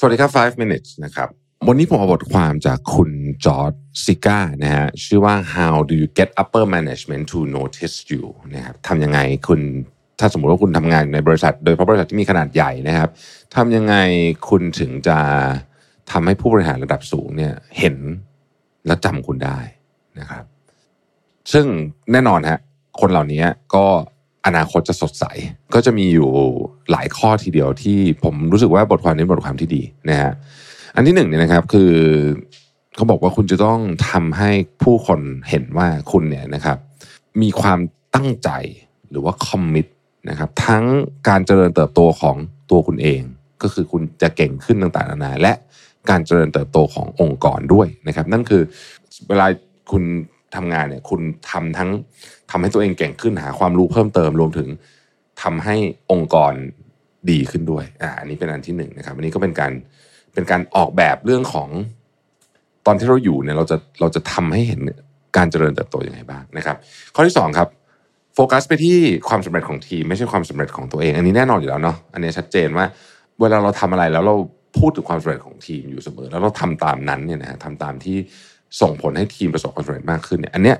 สวัสดีครับ 5 minutes นะครับ วันนี้ผมเอาบทความจากคุณจอร์ดซิก้านะฮะ ชื่อว่า how do you get upper management to notice you นะครับทำยังไงคุณถ้าสมมติว่าคุณทำงานในบริษัท โดยเฉพาะบริษัทที่มีขนาดใหญ่นะครับทำยังไงคุณถึงจะทำให้ผู้บริหารระดับสูงเนี่ยเห็นและจำคุณได้นะครับ ซึ่งแน่นอนฮะคนเหล่านี้ก็ อนาคตจะสดใส ก็จะมีอยู่หลายข้อทีเดียวที่ผมรู้สึกว่าบทความนี้บทความที่ดีนะฮะอันที่หนึ่งเนี่ยนะครับคือเขาบอกว่าคุณจะต้องทำให้ผู้คนเห็นว่าคุณเนี่ยนะครับ มีความตั้งใจหรือว่าคอมมิตนะครับทั้งการเจริญเติบโตของตัวคุณเอง ก็คือคุณจะเก่งขึ้นต่างๆนานาและการเจริญเติบโตขององค์กรด้วยนะครับ นั่นคือเวลาคุณ ทำงานเนี่ย คุณทำทั้งทำให้ตัวเองเก่งขึ้นหาความรู้เพิ่มเติมรวมถึงทำให้องค์กรดีขึ้นด้วย อ่า อันนี้เป็นอันที่หนึ่งนะครับ อันนี้ก็เป็นการเป็นการออกแบบเรื่องของตอนที่เราอยู่เนี่ยเราจะเราจะทำให้เห็นการเจริญเติบโตยังไงบ้างนะครับ ข้อที่สองครับโฟกัสไปที่ความสำเร็จของทีม ไม่ใช่ความสำเร็จของตัวเอง อันนี้แน่นอนอยู่แล้วเนาะอันนี้ชัดเจนว่า เวลาเราทำอะไรแล้วเราพูดถึงความสำเร็จของทีมอยู่เสมอ แล้วเราทำตามนั้นเนี่ยนะทำตามที่ ส่งผลให้ทีมประสบความสำเร็จมากขึ้นเนี่ยอันเนี้ย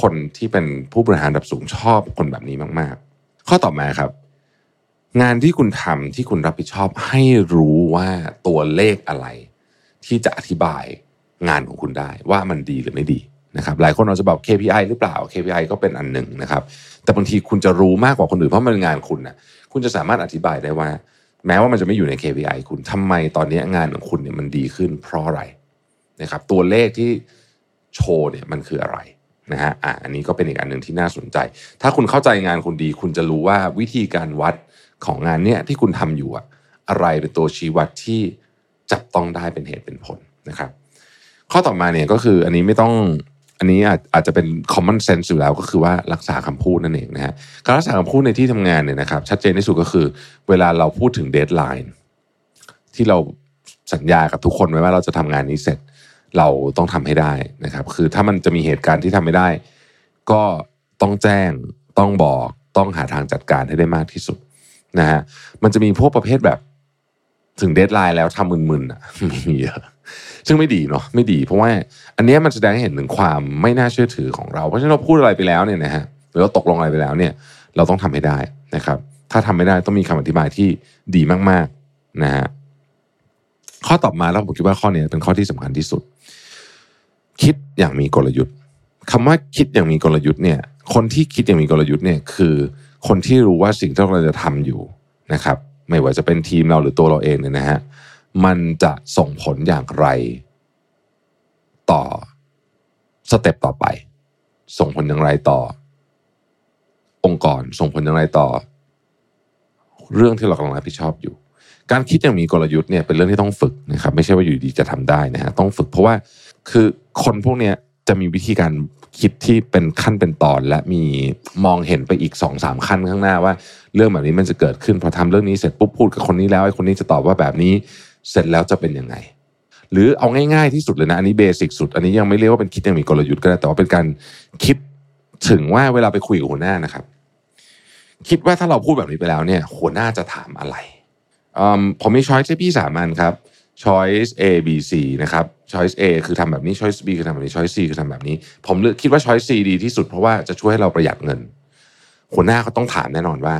คนที่เป็นผู้บริหารระดับสูงชอบคนแบบนี้มากๆ ข้อต่อมาครับ งานที่คุณทำที่คุณรับผิดชอบให้รู้ว่าตัวเลขอะไร ที่จะอธิบายงานของคุณได้ว่ามันดีหรือไม่ดีนะครับหลายคนเราจะบอก KPI หรือเปล่า KPI ก็เป็นอันหนึ่งนะครับ แต่บางทีคุณจะรู้มากกว่าคนอื่นเพราะมันเป็นงานคุณนะคุณจะสามารถอธิบายได้ว่า แม้ว่ามันจะไม่อยู่ใน KPI คุณทำไมตอนนี้งานของคุณเนี่ยมันดีขึ้นเพราะอะไร นะครับตัวเลขที่โชว์เนี่ยมันคืออะไรนะฮะอะอันนี้ก็เป็นอีกอันหนึ่งที่น่าสนใจ ถ้าคุณเข้าใจงานคุณดี คุณจะรู้ว่าวิธีการวัดของงานเนี่ยที่คุณทำอยู่อะอะไรเป็นตัวชี้วัดที่จับต้องได้เป็นเหตุเป็นผลนะครับ ข้อต่อมาเนี่ยก็คืออันนี้ไม่ต้องอันนี้อาจอาจจะเป็น common sense อยู่แล้วก็คือว่ารักษาคำพูดนั่นเองนะฮะการรักษาคำพูดในที่ทำงานเนี่ยนะครับ ชัดเจนที่สุดก็คือ เวลาเราพูดถึงเดทไลน์ที่เราสัญญากับทุกคนไว้ว่าเราจะทำงานนี้เสร็จ เราต้องทำให้ได้นะครับ คือถ้ามันจะมีเหตุการณ์ที่ทำไม่ได้ ก็ต้องแจ้งต้องบอกต้องหาทางจัดการให้ได้มากที่สุดนะฮะมันจะมีพวกประเภทแบบถึงเดทไลน์แล้วทำมึนๆอะมีเยอะซึ่งไม่ดีเนาะไม่ดี เพราะว่า อันนี้มันแสดงให้เห็นถึงความไม่น่าเชื่อถือของเรา เพราะฉะนั้นเราพูดอะไรไปแล้วเนี่ยนะฮะหรือเราตกลงอะไรไปแล้วเนี่ย เราต้องทำให้ได้นะครับ ถ้าทำไม่ได้ต้องมีคำอธิบายที่ดีมากๆนะฮะข้อต่อมาแล้วผมคิดว่าข้อนี้เป็นข้อที่สำคัญที่สุด คิดอย่างมีกลยุทธ์คำว่าคิดอย่างมีกลยุทธ์เนี่ย คนที่คิดอย่างมีกลยุทธ์เนี่ยคือคนที่รู้ว่าสิ่งที่เราจะทำอยู่นะครับ ไม่ว่าจะเป็นทีมเราหรือตัวเราเองเนี่ยนะฮะมันจะส่งผลอย่างไร ต่อสเต็ปต่อไป ส่งผลอย่างไรต่อ องค์กรส่งผลอย่างไรต่อ เรื่องที่เรากำลังรับผิดชอบอยู่ การคิดอย่างมีกลยุทธ์เนี่ยเป็นเรื่องที่ต้องฝึกนะครับ ไม่ใช่ว่าอยู่ดีจะทำได้นะฮะต้องฝึกเพราะว่าคือ คนพวกเนี้ยจะมีวิธีการคิดที่เป็นขั้นเป็นตอน และมีมองเห็นไปอีกสองสามขั้นข้างหน้าว่า เรื่องแบบนี้มันจะเกิดขึ้นพอทำเรื่องนี้เสร็จปุ๊บพูดกับคนนี้แล้วไอ้คนนี้จะตอบว่าแบบนี้เสร็จแล้วจะเป็นยังไง หรือเอาง่ายๆที่สุดเลยนะ อันนี้เบสิกสุด อันนี้ยังไม่เรียกว่าเป็นคิดยังมีกลยุทธ์ก็ได้แต่ว่าเป็นการคิดถึงว่าเวลาไปคุยกับหัวหน้านะครับ คิดว่าถ้าเราพูดแบบนี้ไปแล้วเนี่ย หัวหน้าจะถามอะไรผมมีช้อยส์ให้พี่สามันครับ choice A B C นะครับ choice A คือทำแบบนี้ choice B คือทำแบบนี้ choice C คือทำแบบนี้ ผมเลือกคิดว่า choice C ดีที่สุดเพราะว่าจะช่วยให้เราประหยัดเงินหัวหน้าเขาต้องถามแน่นอนว่า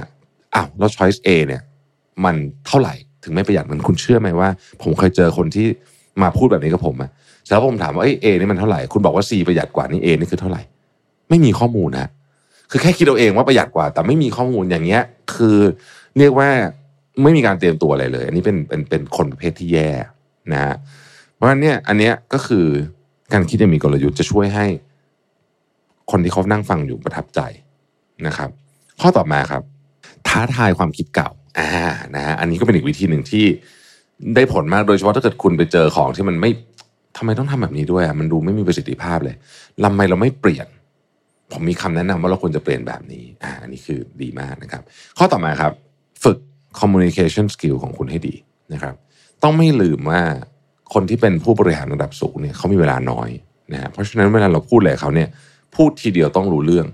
อ้าวแล้ว choice A เนี่ย มันเท่าไหร่ถึงไม่ประหยัดเงินคุณเชื่อไหมว่า ผมเคยเจอคนที่มาพูดแบบนี้กับผมอะแล้วผมถามว่าเอ้เอนี่มันเท่าไหร่คุณบอกว่า C ประหยัดกว่านี่ A นี่คือเท่าไหร่ ไม่มีข้อมูลนะคือแค่คิดเอาเองว่าประหยัดกว่า แต่ไม่มีข้อมูลอย่างเงี้ย คือเรียกว่าไม่มีการเตรียมตัวอะไรเลย อันนี้เป็นเป็นเป็นคนประเภทที่แย่นะฮะ ราะฉะนั้นเนี่ยอันเนี้ยก็คือการคิดจะมีกลยุทธ์จะช่วยให้ คนที่เขานั่งฟังอยู่ประทับใจนะครับ ข้อต่อมาครับ ท้าทายความคิดเก่าอ่านะฮะอันนี้ก็เป็นอีกวิธีหนึ่งที่ได้ผลมากโดยเฉพาะถ้าเกิดคุณไปเจอของที่มันไม่ทำไมต้องทำแบบนี้ด้วยอะมันดูไม่มีประสิทธิภาพเลยทำไมเราไม่เปลี่ยน ผมมีคำแนะนำว่าเราควรจะเปลี่ยนแบบนี้ อ่า อันนี้คือดีมากนะครับ ข้อต่อมาครับ ฝึก communication skill ของคุณให้ดีนะครับ ต้องไม่ลืมว่า คนที่เป็นผู้บริหารระดับสูงเนี่ยเขามีเวลาน้อยนะฮะเพราะฉะนั้นเวลาเราพูดอะไรเขาเนี่ยพูดทีเดียวต้องรู้เรื่อง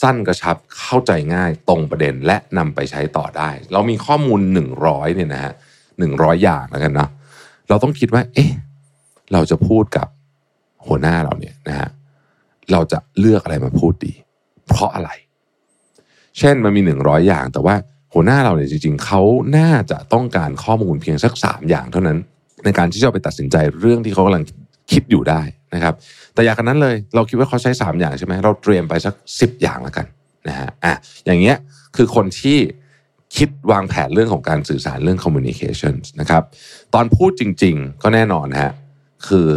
สั้นกระชับเข้าใจง่ายตรงประเด็นและนำไปใช้ต่อได้ เรามีข้อมูล 100เนี่ยนะฮะหนึ่งร้อยอย่างแล้วกันเนาะเราต้องคิดว่า เอ๊ะเราจะพูดกับหัวหน้าเราเนี่ยนะฮะเราจะเลือกอะไรมาพูดดี เพราะอะไร เช่นมันมีหนึ่งร้อยอย่าง แต่ว่าหัวหน้าเราเนี่ยจริง ๆเขาน่าจะต้องการข้อมูลเพียงสักสามอย่างเท่านั้น ในการที่จะไปตัดสินใจเรื่องที่เขากำลังคิดอยู่ได้นะครับ แต่อย่างนั้นเลยเราคิดว่าเขาใช้สามอย่างใช่ไหมเราเตรียมไปสักสิบอย่างแล้วกันนะฮะอะอย่างเงี้ยคือคนที่คิดวางแผนเรื่องของการสื่อสารเรื่อง communication นะครับ ตอนพูดจริง ๆ ก็แน่นอนฮะคือ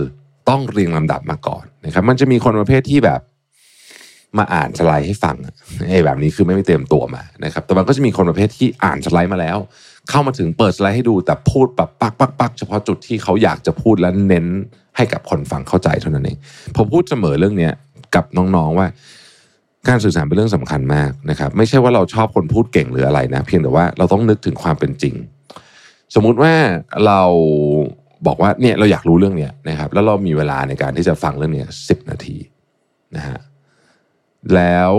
ต้องเรียงลำดับมาก่อนนะครับ มันจะมีคนประเภทที่แบบมาอ่านสไลด์ให้ฟังไอ้แบบนี้คือไม่ได้เตรียมตัวมานะครับ แต่มันก็จะมีคนประเภทที่อ่านสไลด์มาแล้ว เข้ามาถึงเปิดสไลด์ให้ดูแต่พูดแบบปักปักปักเฉพาะจุดที่เขาอยากจะพูดและเน้นให้กับคนฟังเข้าใจเท่านั้นเองผมพูดเสมอเรื่องเนี้ยกับน้องๆว่า การสื่อสารเป็นเรื่องสำคัญมากนะครับ ไม่ใช่ว่าเราชอบคนพูดเก่งหรืออะไรนะ เพียงแต่ว่าเราต้องนึกถึงความเป็นจริง สมมุติว่าเราบอกว่าเนี่ยเราอยากรู้เรื่องเนี้ยนะครับ แล้วเรามีเวลาในการที่จะฟังเรื่องเนี้ยสิบนาทีนะฮะแล้ว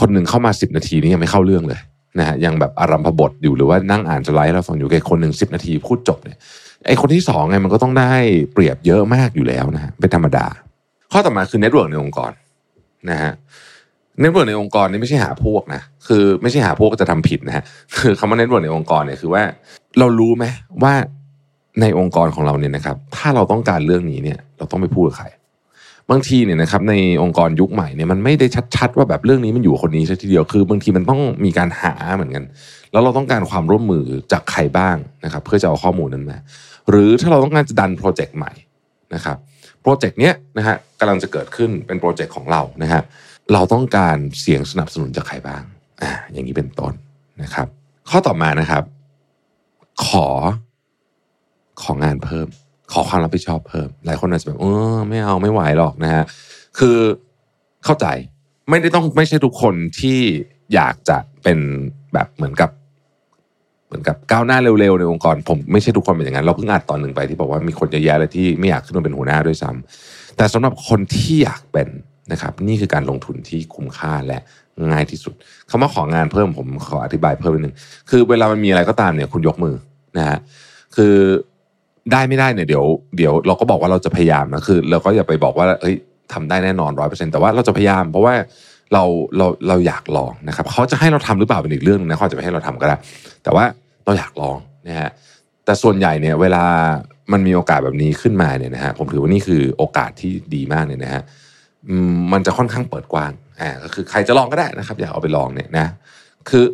คนหนึ่งเข้ามาสิบนาทีนี้ยังไม่เข้าเรื่องเลย นะฮะยังแบบอารัมพบทอยู่หรือว่านั่งอ่านสไลด์แล้วฟังอยู่แค่คนหนึ่งสิบนาทีพูดจบเนี่ยไอคนที่สองไงมันก็ต้องได้เปรียบเยอะมากอยู่แล้วนะฮะเป็นธรรมดา ข้อต่อมาคือ network ในองค์กรนะฮะ network ในองค์กรนี่ไม่ใช่หาพวกนะคือไม่ใช่หาพวกจะทำผิดนะฮะคือคำว่า network ในองค์กรเนี่ยคือว่า เรารู้ไหมว่าในองค์กรของเราเนี่ยนะครับ ถ้าเราต้องการเรื่องนี้เนี่ย เราต้องไปพูดกับใคร บางทีเนี่ยนะครับในองค์กรยุคใหม่เนี่ยมันไม่ได้ชัดๆ ว่าแบบเรื่องนี้มันอยู่คนนี้ซะทีเดียวคือบางทีมันต้องมีการหาเหมือนกัน แล้วเราต้องการความร่วมมือจากใครบ้างนะครับ เพื่อจะเอาข้อมูลนั้นมาหรือถ้าเราต้องการจะดันโปรเจกต์ใหม่นะครับโปรเจกต์เนี้ยนะฮะกำลังจะเกิดขึ้นเป็นโปรเจกต์ของเรานะฮะเราต้องการเสียงสนับสนุนจากใครบ้างอ่าอย่างนี้เป็นต้นนะครับ ข้อต่อมานะครับ ขอของานเพิ่ม ขอความรับผิดชอบเพิ่ม หลายคนอาจจะแบบเออไม่เอาไม่ไหวหรอกนะฮะคือเข้าใจไม่ได้ต้องไม่ใช่ทุกคนที่อยากจะเป็นแบบเหมือนกับ เหมือนกับก้าวหน้าเร็วๆในองค์กร ผมไม่ใช่ทุกคนเป็นอย่างนั้น เราเพิ่งอัดตอนหนึ่งไปที่บอกว่ามีคนเยอะแยะเลยที่ไม่อยากขึ้นมาเป็นหัวหน้าด้วยซ้ำแต่สำหรับคนที่อยากเป็นนะครับ นี่คือการลงทุนที่คุ้มค่าและง่ายที่สุดคำว่าของานเพิ่มผมขออธิบายเพิ่มนิดนึงคือเวลามันมีอะไรก็ตามเนี่ยคุณยกมือนะฮะคือ ได้ไม่ได้เนี่ยเดี๋ยวเดี๋ยวเราก็บอกว่าเราจะพยายามนะคือ เราก็อย่าไปบอกว่าเฮ้ยทำได้แน่นอนร้อยเปอร์เซ็นต์แต่ว่าเราจะพยายาม เพราะว่าเราเราเราอยากลองนะครับเขาจะให้เราทำหรือเปล่าเป็นอีกเรื่องนึงนะเขาจะไม่ให้เราทำก็ได้แต่ว่าเราอยากลองนะฮะแต่ส่วนใหญ่เนี่ยเวลามันมีโอกาสแบบนี้ขึ้นมาเนี่ยนะฮะผมถือว่านี่คือโอกาสที่ดีมากเลยนะฮะมันจะค่อนข้างเปิดกว้างอ่าก็คือใครจะลองก็ได้นะครับ อยากเอาไปลองเนี่ยนะคือ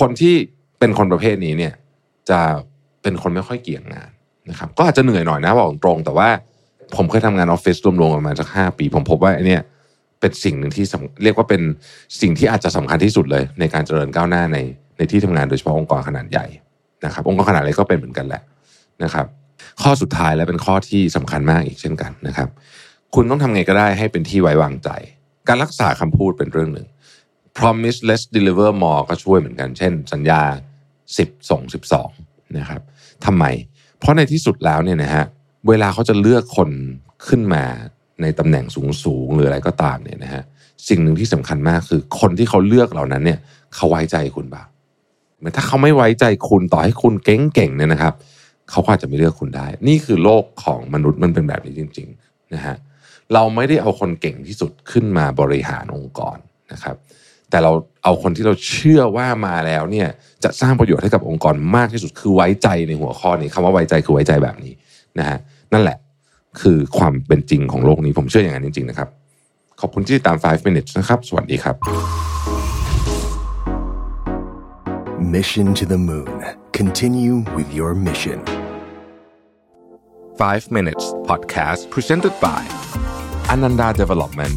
คนที่เป็นคนประเภทนี้เนี่ยจะเป็นคนไม่ค่อยเกี่ยงงาน นะครับก็อาจจะเหนื่อยหน่อยนะบอกตรง แต่ว่าผมเคยทำงานออฟฟิศรวมๆประมาณสักห้าปี ผมพบว่าไอเนี่ยเป็นสิ่งหนึ่งที่เรียกว่าเป็นสิ่งที่อาจจะสำคัญที่สุดเลย ในการเจริญก้าวหน้าในในที่ทำงานโดยเฉพาะองค์กรขนาดใหญ่นะครับ องค์กรขนาดเล็กก็เป็นเหมือนกันแหละนะครับ ข้อสุดท้ายและเป็นข้อที่สำคัญมากอีกเช่นกันนะครับ คุณต้องทำไงก็ได้ให้เป็นที่ไว้วางใจ การรักษาคำพูดเป็นเรื่องหนึ่ง promise less deliver more ก็ช่วยเหมือนกัน เช่น สัญญา 10 ส่ง 12 นะครับทำไม เพราะในที่สุดแล้วเนี่ยนะฮะเวลาเขาจะเลือกคนขึ้นมาในตำแหน่งสูงๆหรืออะไรก็ตามเนี่ยนะฮะสิ่งหนึ่งที่สำคัญมากคือคนที่เขาเลือกเหล่านั้นเนี่ยเขาไว้ใจคุณบ้าถ้าเขาไม่ไว้ใจคุณต่อให้คุณเก่งๆเนี่ยนะครับ เขาก็อาจจะไม่เลือกคุณได้ นี่คือโลกของมนุษย์มันเป็นแบบนี้จริงๆนะฮะเราไม่ได้เอาคนเก่งที่สุดขึ้นมาบริหารองค์กรนะครับ แต่เราเอาคนที่เราเชื่อว่ามาแล้วเนี่ยจะสร้างประโยชน์ให้กับองค์กรมากที่สุดคือไว้ใจในหัวข้อนี้คำว่าไว้ใจคือไว้ใจแบบนี้นะฮะนั่นแหละคือความเป็นจริงของโลกนี้ผมเชื่ออย่างนั้นจริง ๆ นะครับ ขอบคุณที่ติดตาม 5 minutes นะครับ สวัสดีครับ Mission to the Moon. Continue with your mission. 5 minutes podcast presented by Ananda Development